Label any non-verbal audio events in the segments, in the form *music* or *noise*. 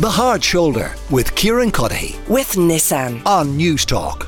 The Hard Shoulder with Kieran Cuddihy with Nissan. on Newstalk.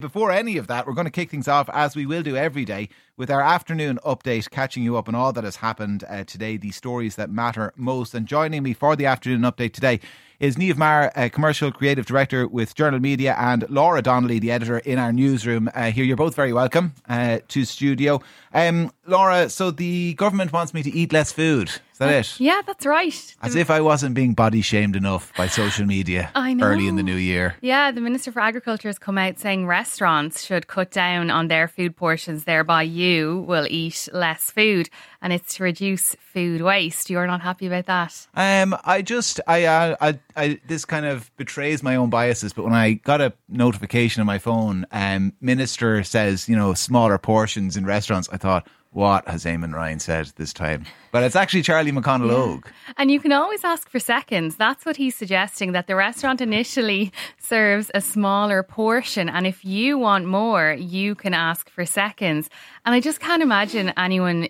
Before any of that, we're going to kick things off as we will do every day with our afternoon update, catching you up on all that has happened uh, today, the stories that matter most. And joining me for the afternoon update today is Niamh Maher, uh, Commercial Creative Director with Journal Media, and Laura Donnelly, the editor in our newsroom. Uh, here, you're both very welcome uh, to studio. Um, Laura, so the government wants me to eat less food. Is that it? Yeah, that's right. As The- if I wasn't being body shamed enough by social media *laughs* early in the new year. yeah, the Minister for Agriculture has come out saying restaurants should cut down on their food portions, thereby you will eat less food, and it's to reduce food waste. You're not happy about that? Um, I just, I, uh, I, I, this kind of betrays my own biases. But when I got a notification on my phone, um, minister says, you know, smaller portions in restaurants. I thought, what has Eamon Ryan said this time? But it's actually Charlie McConalogue. And you can always ask for seconds. That's what he's suggesting that the restaurant initially *laughs* serves a smaller portion. And if you want more, you can ask for seconds. And I just can't imagine anyone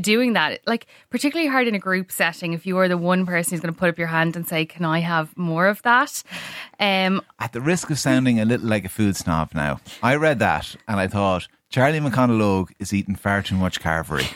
doing that. Like, particularly hard in a group setting if you are the one person who's going to put up your hand and say, Can I have more of that? Um, At the risk of sounding a little like a food snob, now I read that and I thought. Charlie McConalogue is eating far too much carvery.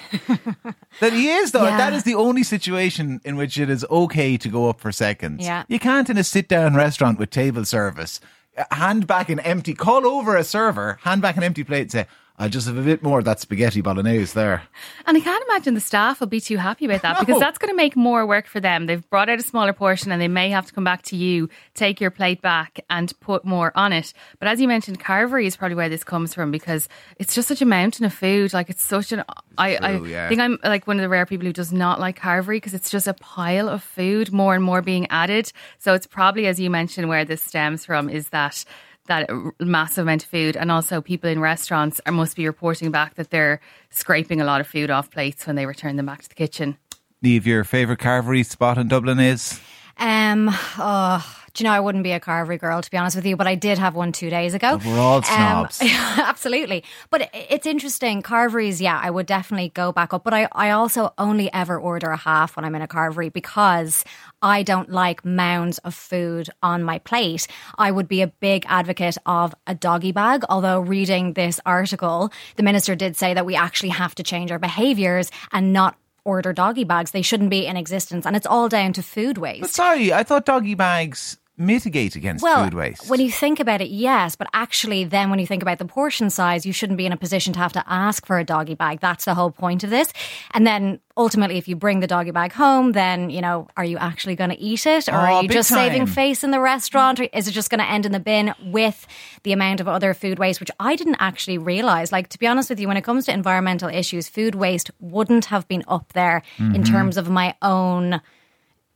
*laughs* that he is, though. Yeah. That is the only situation in which it is okay to go up for seconds. Yeah. You can't in a sit down restaurant with table service uh, hand back an empty, call over a server, hand back an empty plate and say, I'll just have a bit more of that spaghetti bolognese there. And I can't imagine the staff will be too happy about that because that's going to make more work for them. They've brought out a smaller portion and they may have to come back to you, take your plate back and put more on it. But as you mentioned, carvery is probably where this comes from because it's just such a mountain of food. Like it's such an. I, true, I yeah. think I'm like one of the rare people who does not like carvery because it's just a pile of food, more and more being added. So it's probably, as you mentioned, where this stems from is that that massive amount of food and also people in restaurants are must be reporting back that they're scraping a lot of food off plates when they return them back to the kitchen. Niamh, your favourite carvery spot in Dublin is? Um, oh, do you know, I wouldn't be a carvery girl, to be honest with you, but I did have one two days ago. We're all Um, snobs. *laughs* absolutely. But it's interesting. Carveries, yeah, I would definitely go back up. But I, I also only ever order a half when I'm in a carvery because I don't like mounds of food on my plate. I would be a big advocate of a doggy bag. Although reading this article, the minister did say that we actually have to change our behaviours and not order doggy bags. They shouldn't be in existence. And it's all down to food waste. But sorry, I thought doggy bags mitigate against well, food waste. when you think about it, yes, but actually, then when you think about the portion size, you shouldn't be in a position to have to ask for a doggy bag. That's the whole point of this. And then ultimately, if you bring the doggy bag home, then you know, are you actually going to eat it, or Oh, are you just saving face in the restaurant, or is it just going to end in the bin with the amount of other food waste, which I didn't actually realize? Like to be honest with you, when it comes to environmental issues, food waste wouldn't have been up there Mm-hmm. in terms of my own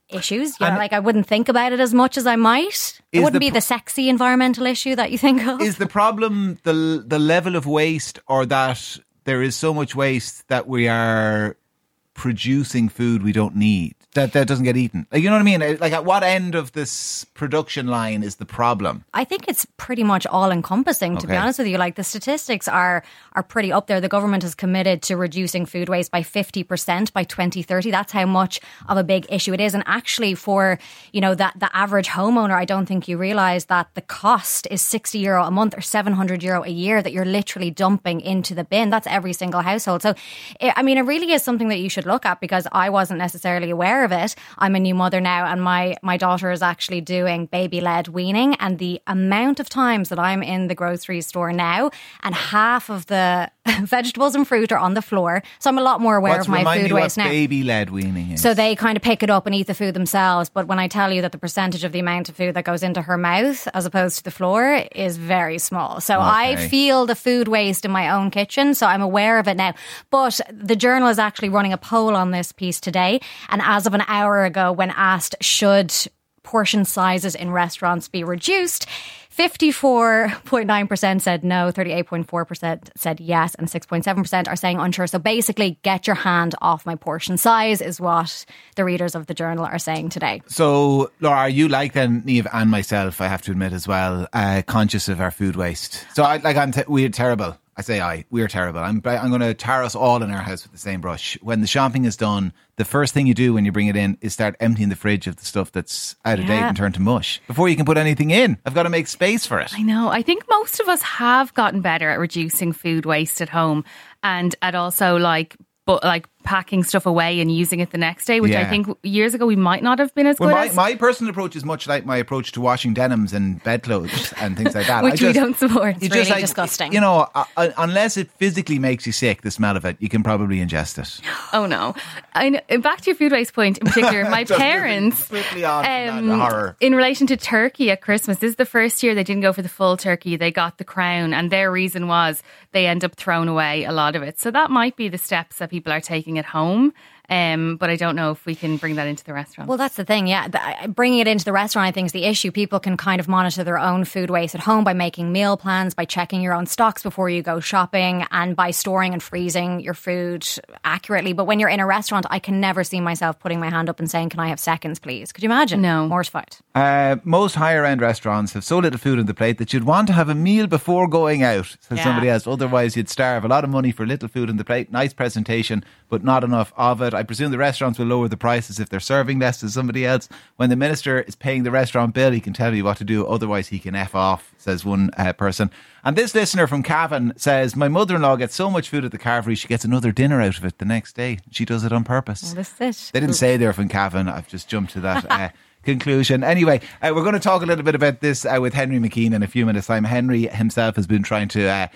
issues. Yeah, And- like I wouldn't think about it as much as I might. It wouldn't the be the sexy environmental issue that you think of. is the problem the the level of waste or that there is so much waste that we are producing food we don't need that that doesn't get eaten like you know what i mean like at what end of this production line is the problem I think it's pretty much all encompassing, to be honest with you. Like the statistics are are pretty up there. The government has committed to reducing food waste by fifty percent by twenty thirty. That's how much of a big issue it is. And actually, for you know that the average homeowner, I don't think you realise that the cost is sixty euro a month or seven hundred euro a year that you're literally dumping into the bin. That's every single household. So, it, I mean, it really is something that you should look at because I wasn't necessarily aware of it. I'm a new mother now, and my my daughter is actually doing baby led weaning, and the amount of times that I'm in the grocery store now, and half of the *laughs* vegetables and fruit are on the floor, so I'm a lot more aware What's of my food waste now. baby led weaning is So they kind of pick it up and eat the food themselves. But when I tell you that the percentage of the amount of food that goes into her mouth as opposed to the floor is very small. So I feel the food waste in my own kitchen. So I'm aware of it now. But the journal is actually running a poll on this piece today. And as of an hour ago, when asked, should portion sizes in restaurants be reduced? 54.9% said no, 38.4% said yes, and 6.7% are saying unsure. So basically, get your hand off my portion size is what the readers of the journal are saying today. So, Laura, are you like then, Niamh and myself, I have to admit as well, uh, conscious of our food waste? So, I, like, I'm te- we're terrible I say I. We're terrible. I'm I'm going to tar us all in our house with the same brush. When the shopping is done, the first thing you do when you bring it in is start emptying the fridge of the stuff that's out of date and turned to mush before you can put anything in. I've got to make space for it. I know. I think most of us have gotten better at reducing food waste at home and at also like but like packing stuff away and using it the next day, which I think years ago we might not have been as Well, good my, as. my personal approach is much like my approach to washing denims and bedclothes and things like that. *laughs* Which we don't support. you It's really disgusting. You know, uh, uh, unless it physically makes you sick, the smell of it, you can probably ingest it. Oh no! I know, and back to your food waste point in particular. *laughs* My parents, swiftly on um, that horror. in relation to turkey at Christmas, this is the first year they didn't go for the full turkey. They got the crown, and their reason was they end up throwing away a lot of it. So that might be the steps that people are taking at home. Um, but I don't know if we can bring that into the restaurant. Well, that's the thing. Yeah, the, bringing it into the restaurant, I think, is the issue. People can kind of monitor their own food waste at home by making meal plans, by checking your own stocks before you go shopping, and by storing and freezing your food accurately. But when you're in a restaurant, I can never see myself putting my hand up and saying, "Can I have seconds, please?" Could you imagine? No. mortified. Uh, most higher end restaurants have so little food on the plate that you'd want to have a meal before going out, says Yeah. somebody else. Otherwise, you'd starve. A lot of money for little food on the plate, nice presentation, but not enough of it. I presume the restaurants will lower the prices if they're serving less to somebody else. When the minister is paying the restaurant bill, he can tell you what to do. Otherwise, he can F off, says one uh, person. And this listener from Cavan says, My mother in law gets so much food at the carvery, she gets another dinner out of it the next day. She does it on purpose. Well, it. They didn't say they're from Cavan. I've just jumped to that uh, *laughs* conclusion. Anyway, uh, we're going to talk a little bit about this uh, with Henry McKean in a few minutes' time. Henry himself has been trying to. Uh,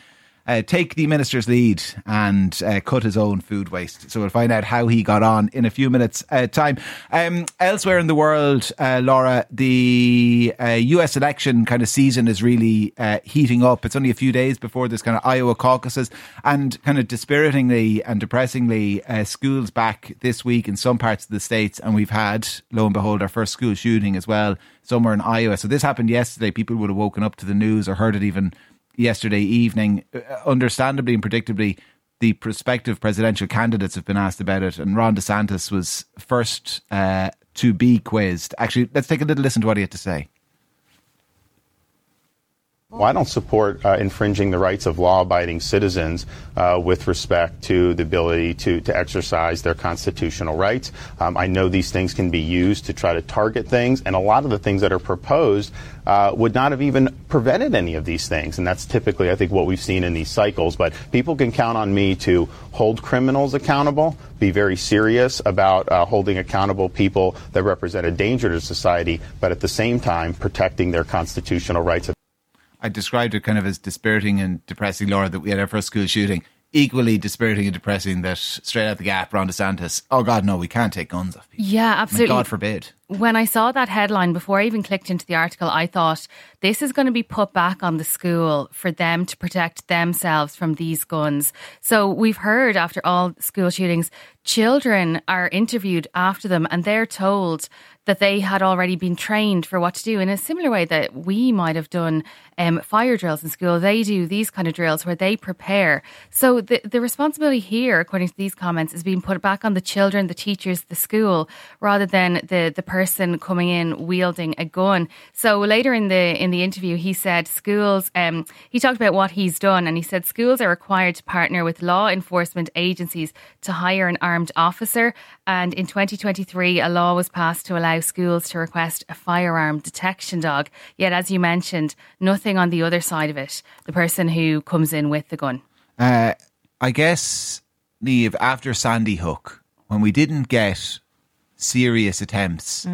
uh, take the minister's lead and uh, cut his own food waste. So we'll find out how he got on in a few minutes' uh, time. Um, elsewhere in the world, uh, Laura, the uh, US election kind of season is really uh, heating up. It's only a few days before this kind of Iowa caucuses, and kind of dispiritingly and depressingly, uh, schools back this week in some parts of the states, and we've had, lo and behold, our first school shooting as well somewhere in Iowa. So this happened yesterday. People would have woken up to the news or heard it even yesterday evening. Uh, Understandably and predictably, the prospective presidential candidates have been asked about it, and Ron DeSantis was first uh, to be quizzed. Actually, let's take a little listen to what he had to say. Well, I don't support uh, infringing the rights of law abiding citizens uh, with respect to the ability to, to exercise their constitutional rights. Um, I know these things can be used to try to target things, and a lot of the things that are proposed uh, would not have even prevented any of these things. And that's typically, I think, what we've seen in these cycles. But people can count on me to hold criminals accountable, be very serious about uh, holding accountable people that represent a danger to society, but at the same time protecting their constitutional rights. I described it kind of as dispiriting and depressing, Laura, that we had our first school shooting. Equally dispiriting and depressing that straight out the gap, Ron DeSantis, oh God, no, we can't take guns off people. yeah, absolutely. God forbid. When I saw that headline, before I even clicked into the article, I thought this is going to be put back on the school for them to protect themselves from these guns. So we've heard after all school shootings, children are interviewed after them and they're told that they had already been trained for what to do in a similar way that we might have done um, fire drills in school. They do these kind of drills where they prepare. So the, the responsibility here, according to these comments, is being put back on the children, the teachers, the school, rather than the, the person coming in wielding a gun. So later in the in the interview, he said schools. Um, he talked about what he's done, and he said schools are required to partner with law enforcement agencies to hire an armed officer. And in 2023, a law was passed to allow schools to request a firearm detection dog. Yet, as you mentioned, nothing on the other side of it. The person who comes in with the gun. Uh, I guess, Niamh, after Sandy Hook, when we didn't get serious attempts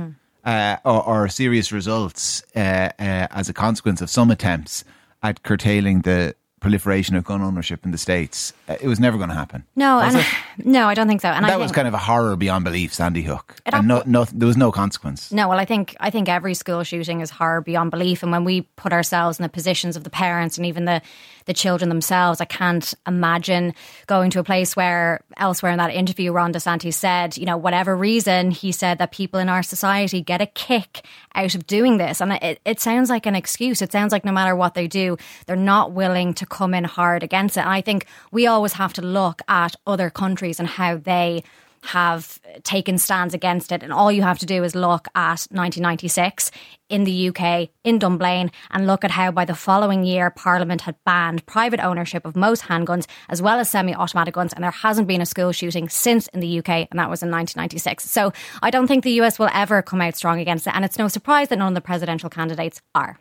uh, or, or serious results uh, uh, as a consequence of some attempts at curtailing the proliferation of gun ownership in the states, uh, it was never going to happen. No, and it? *sighs* no, I don't think so. And I that was kind of a horror beyond belief, Sandy Hook, and no, no, there was no consequence. No, well, I think I think every school shooting is horror beyond belief, and when we put ourselves in the positions of the parents and even the the children themselves, I can't imagine going to a place where elsewhere in that interview, Ron DeSantis said, you know, whatever reason, he said that people in our society get a kick out of doing this, and it, it sounds like an excuse. It sounds like no matter what they do, they're not willing to come in hard against it. And I think we always have to look at other countries and how they have taken stands against it. And all you have to do is look at 1996 in the UK, in Dunblane, and look at how by the following year Parliament had banned private ownership of most handguns as well as semi automatic guns. And there hasn't been a school shooting since in the UK, and that was in 1996. So I don't think the US will ever come out strong against it. And it's no surprise that none of the presidential candidates are.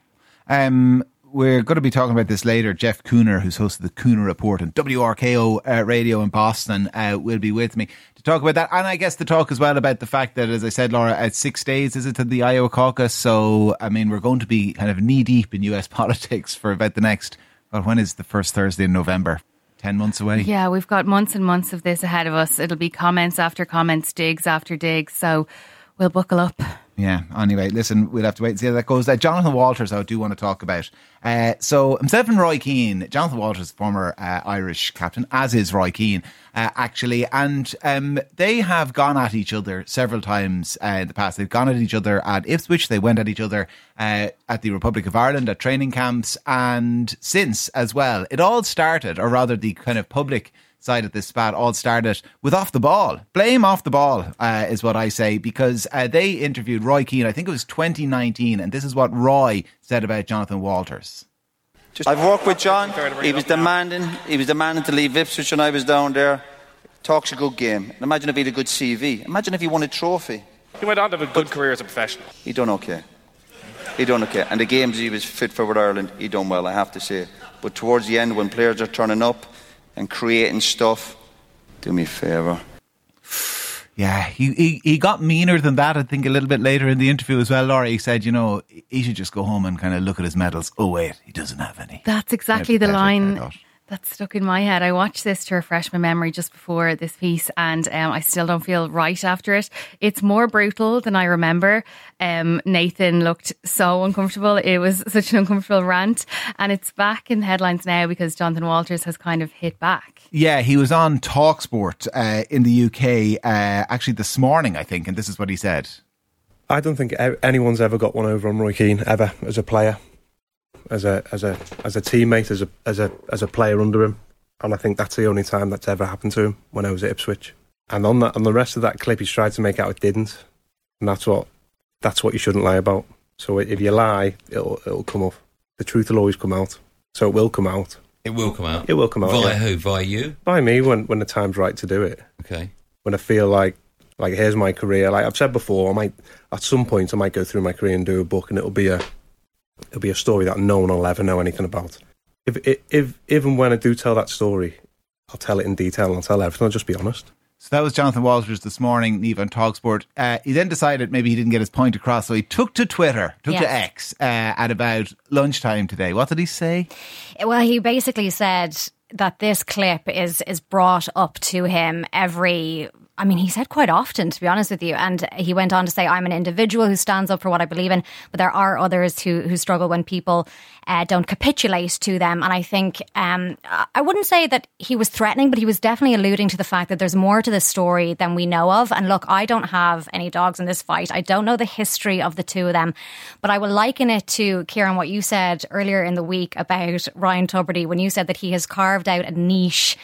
Um, we're going to be talking about this later. Jeff Kuhner, who's hosted the Kuhner Report on WRKO uh, Radio in Boston, uh, will be with me to talk about that. And I guess to talk as well about the fact that, as I said, Laura, at six days is it to the Iowa caucus? So, I mean, we're going to be kind of knee deep in US *laughs* politics for about the next, well, when is the first Thursday in November? 10 months away? Yeah, we've got months and months of this ahead of us. It'll be comments after comments, digs after digs. So we'll buckle up. Yeah. Anyway, listen, we'll have to wait and see how that goes. Uh, Jonathan Walters, I do want to talk about. Uh, so himself and Roy Keane, Jonathan Walters, former uh, Irish captain, as is Roy Keane, uh, actually, and um, they have gone at each other several times uh, in the past. They've gone at each other at Ipswich. They went at each other uh, at the Republic of Ireland at training camps, and since as well. It all started, or rather, the kind of public side of this spat all started with off the ball. Blame off the ball uh, is what I say because uh, they interviewed Roy Keane. I think it was 2019, and this is what Roy said about Jonathan Walters. I've worked with John. He was demanding. He was demanding to leave Ipswich when I was down there. Talks a good game. And imagine if he had a good CV. Imagine if he won a trophy. He went on to have a good career as a professional. He done okay. He done okay. And the games he was fit for with Ireland, he done well. I have to say. But towards the end, when players are turning up and creating stuff, do me a favour. Yeah, he, he he got meaner than that. I think a little bit later in the interview as well. Laurie he said, you know, he should just go home and kind of look at his medals. Oh wait, he doesn't have any. That's exactly the line that stuck in my head. I watched this to refresh my memory just before this piece, and um, I still don't feel right after it. It's more brutal than I remember. Um, Nathan looked so uncomfortable. It was *laughs* such an uncomfortable rant, and it's back in the headlines now because Jonathan Walters has kind of hit back. Yeah, he was on Talksport uh, in the UK uh, actually this morning, I think, and this is what he said. I don't think anyone's ever got one over on Roy Keane ever as a player as a as a as a teammate, as a as a as a player under him, and I think that's the only time that's ever happened to him when I was at Ipswich. And on that, on the rest of that clip, he's tried to make out it didn't, and that's what that's what you shouldn't lie about. So if you lie, it'll it'll come off. The truth will always come out. So it will come out. It will come out. It will come out. Via yeah. who? Via you? By me when when the time's right to do it. Okay. When I feel like like here's my career. Like I've said before, I might at some point I might go through my career and do a book, and it'll be a it'll be a story that no one will ever know anything about. If, if, if even when I do tell that story, I'll tell it in detail and I'll tell everything. I'll just be honest. So that was Jonathan Walters this morning, Niamh on Talksport. Uh, he then decided maybe he didn't get his point across, so he took to Twitter, took Yes. to X uh, at about lunchtime today. What did he say? Well, he basically said that this clip is is brought up to him every. I mean, he said quite often, to be honest with you. And he went on to say, "I'm an individual who stands up for what I believe in, but there are others who who struggle when people uh, don't capitulate to them." And I think um, I wouldn't say that he was threatening, but he was definitely alluding to the fact that there's more to this story than we know of. And look, I don't have any dogs in this fight. I don't know the history of the two of them, but I will liken it to Kieran what you said earlier in the week about Ryan Tubridy when you said that he has carved out a niche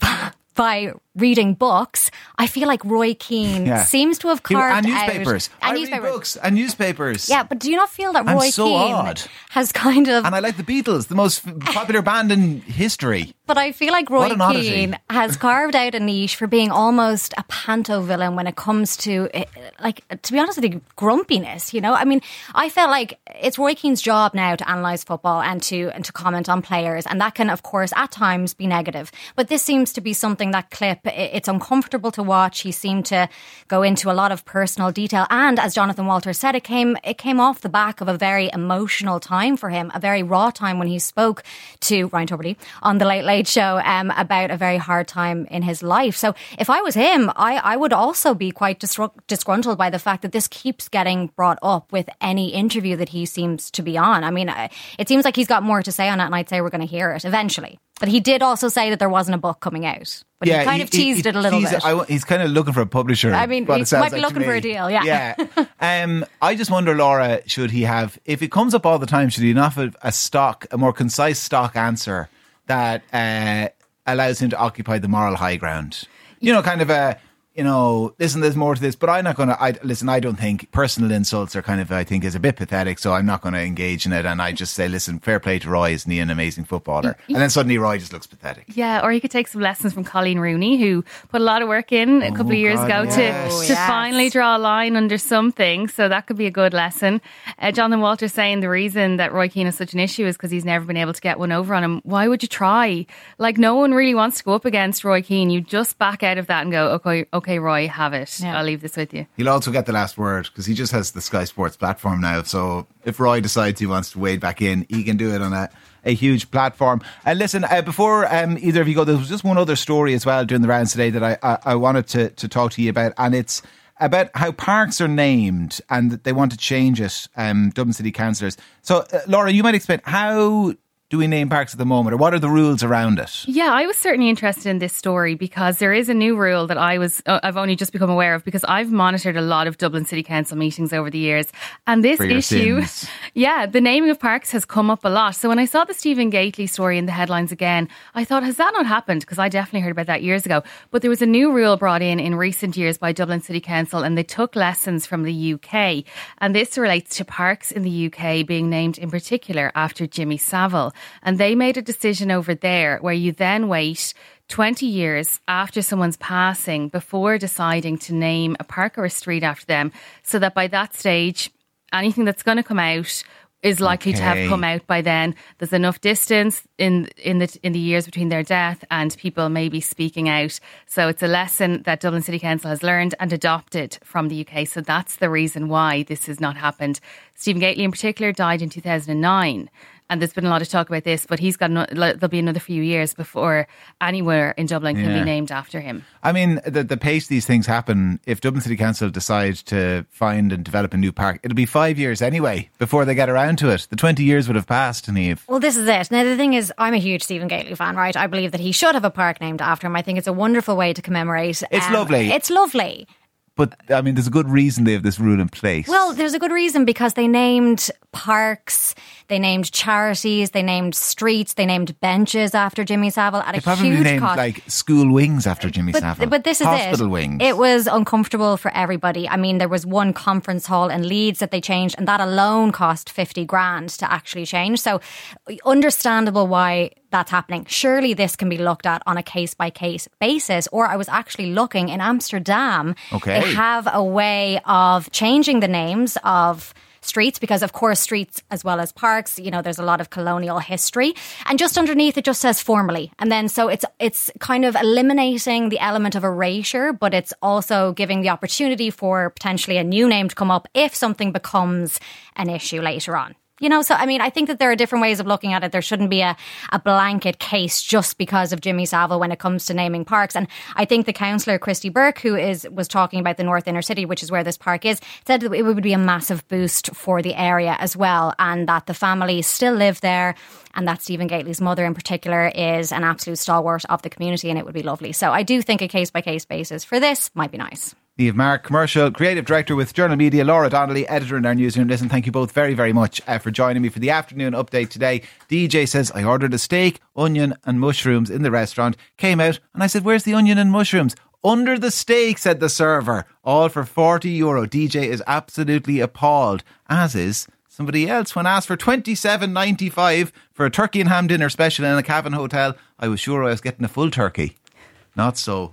*laughs* by reading books. I feel like Roy Keane *laughs* Yeah. seems to have carved and out newspapers. I and read books and newspapers. Yeah, but do you not feel that And Roy so Keane odd. has kind of And I like the Beatles, the most *laughs* popular band in history. But I feel like Roy. Keane has carved out a niche for being almost a panto villain when it comes to, eh, like, to be honest with you, grumpiness. You know, I mean, I felt like it's Roy Keane's job now to analyze football and to and to comment on players, and that can, of course, at times be negative. But this seems to be something that clip. It's uncomfortable to watch. He seemed to go into a lot of personal detail, and as Jonathan Walter said, it came it came off the back of a very emotional time for him, a very raw time when he spoke to Ryan Tubridy on the Late Late Show um, about a very hard time in his life. So if I was him, I, I would also be quite disgruntled by the fact that this keeps getting brought up with any interview that he seems to be on. I mean, it seems like he's got more to say on it, and I'd say we're going to hear it eventually. But he did also say that there wasn't a book coming out. But he kind of teased it a little bit. I- he's kind of looking for a publisher. I mean, he might be like looking for a deal, yeah. Yeah. *laughs* um, I just wonder, Laura, should he have, if it comes up all the time, should he not have a stock, a more concise stock answer that uh, allows him to occupy the moral high ground? You know, kind of a, you know, listen, there's more to this, but I'm not going to. I listen. I don't think personal insults are kind of. I think is a bit pathetic, so I'm not going to engage in it. And I just say, listen, fair play to Roy, isn't he an amazing footballer? And then suddenly Roy just looks pathetic. Yeah, or you could take some lessons from Coleen Rooney, who put a lot of work in a couple of years Oh, God, ago yes. to, to Yes. finally draw a line under something. So that could be a good lesson. Uh, Jonathan Walters saying the reason that Roy Keane is such an issue is because he's never been able to get one over on him. Why would you try? Like, no one really wants to go up against Roy Keane. You just back out of that and go, okay, okay, Roy, have it. Yeah. I'll leave this with you. He'll also get the last word because he just has the Sky Sports platform now. So if Roy decides he wants to wade back in, he can do it on a, a huge platform. And listen, uh, before um, either of you go, there was just one other story as well during the rounds today that I, I, I wanted to, to talk to you about, and it's about how parks are named and that they want to change it. Um, Dublin City councillors. So, uh, Laura, you might explain how do we name parks at the moment, or what are the rules around it? Yeah, I was certainly interested in this story because there is a new rule that I was uh, I've only just become aware of because I've monitored a lot of Dublin City Council meetings over the years, and this issue, sins. *laughs* yeah, the naming of parks has come up a lot. So when I saw the Stephen Gately story in the headlines again, I thought, has that not happened? Because I definitely heard about that years ago. But there was a new rule brought in in recent years by Dublin City Council, and they took lessons from the UK, and this relates to parks in the UK being named in particular after Jimmy Savile, and they made a decision over there where you then wait 20 years after someone's passing before deciding to name a park or a street after them, so that by that stage, anything that's going to come out is likely to have come out by then. There's enough distance in in the in the years between their death and people maybe speaking out. So it's a lesson that Dublin City Council has learned and adopted from the UK. So that's the reason why this has not happened. Stephen Gately in particular died in 2009. And there's been a lot of talk about this, but he's got no, there'll be another few years before anywhere in Dublin can Yeah. be named after him. I mean, the, the pace these things happen, if Dublin City Council decide to find and develop a new park, it'll be five years anyway before they get around to it. The 20 years would have passed, Niamh. Well, this is it. Now, the thing is, I'm a huge Stephen Gately fan, right? I believe that he should have a park named after him. I think it's a wonderful way to commemorate. It's um, lovely. It's lovely. But, I mean, there's a good reason they have this rule in place. Well, there's a good reason because they named parks, they named charities, they named streets, they named benches after Jimmy Savile at they a probably huge named cost. like school wings after Jimmy but, Savile. but this is Hospital it. wings. It was uncomfortable for everybody. I mean, there was one conference hall in Leeds that they changed, and that alone cost 50 grand to actually change. So, understandable why that's happening. Surely this can be looked at on a case by case basis. Or I was actually looking in Amsterdam. Okay. They have a way of changing the names of streets because of course streets as well as parks you know there's a lot of colonial history and just underneath it just says formally and then so it's it's kind of eliminating the element of erasure but it's also giving the opportunity for potentially a new name to come up if something becomes an issue later on you know, so I mean, I think that there are different ways of looking at it. There shouldn't be a, a blanket case just because of Jimmy Savile when it comes to naming parks. And I think the councillor Christy Burke, who is was talking about the North Inner City, which is where this park is, said that it would be a massive boost for the area as well, and that the family still live there, and that Stephen Gately's mother in particular is an absolute stalwart of the community, and it would be lovely. So I do think a case by case basis for this might be nice. Niamh Maher, commercial creative director with Journal Media, Laura Donnelly, editor in our newsroom. Listen, thank you both very, very much uh, for joining me for the afternoon update today. DJ says, I ordered a steak, onion, and mushrooms in the restaurant. Came out, and I said, Where's the onion and mushrooms? Under the steak, said the server. All for 40 euro. DJ is absolutely appalled, as is somebody else. When asked for 27.95 for a turkey and ham dinner special in a cabin hotel, I was sure I was getting a full turkey. Not so.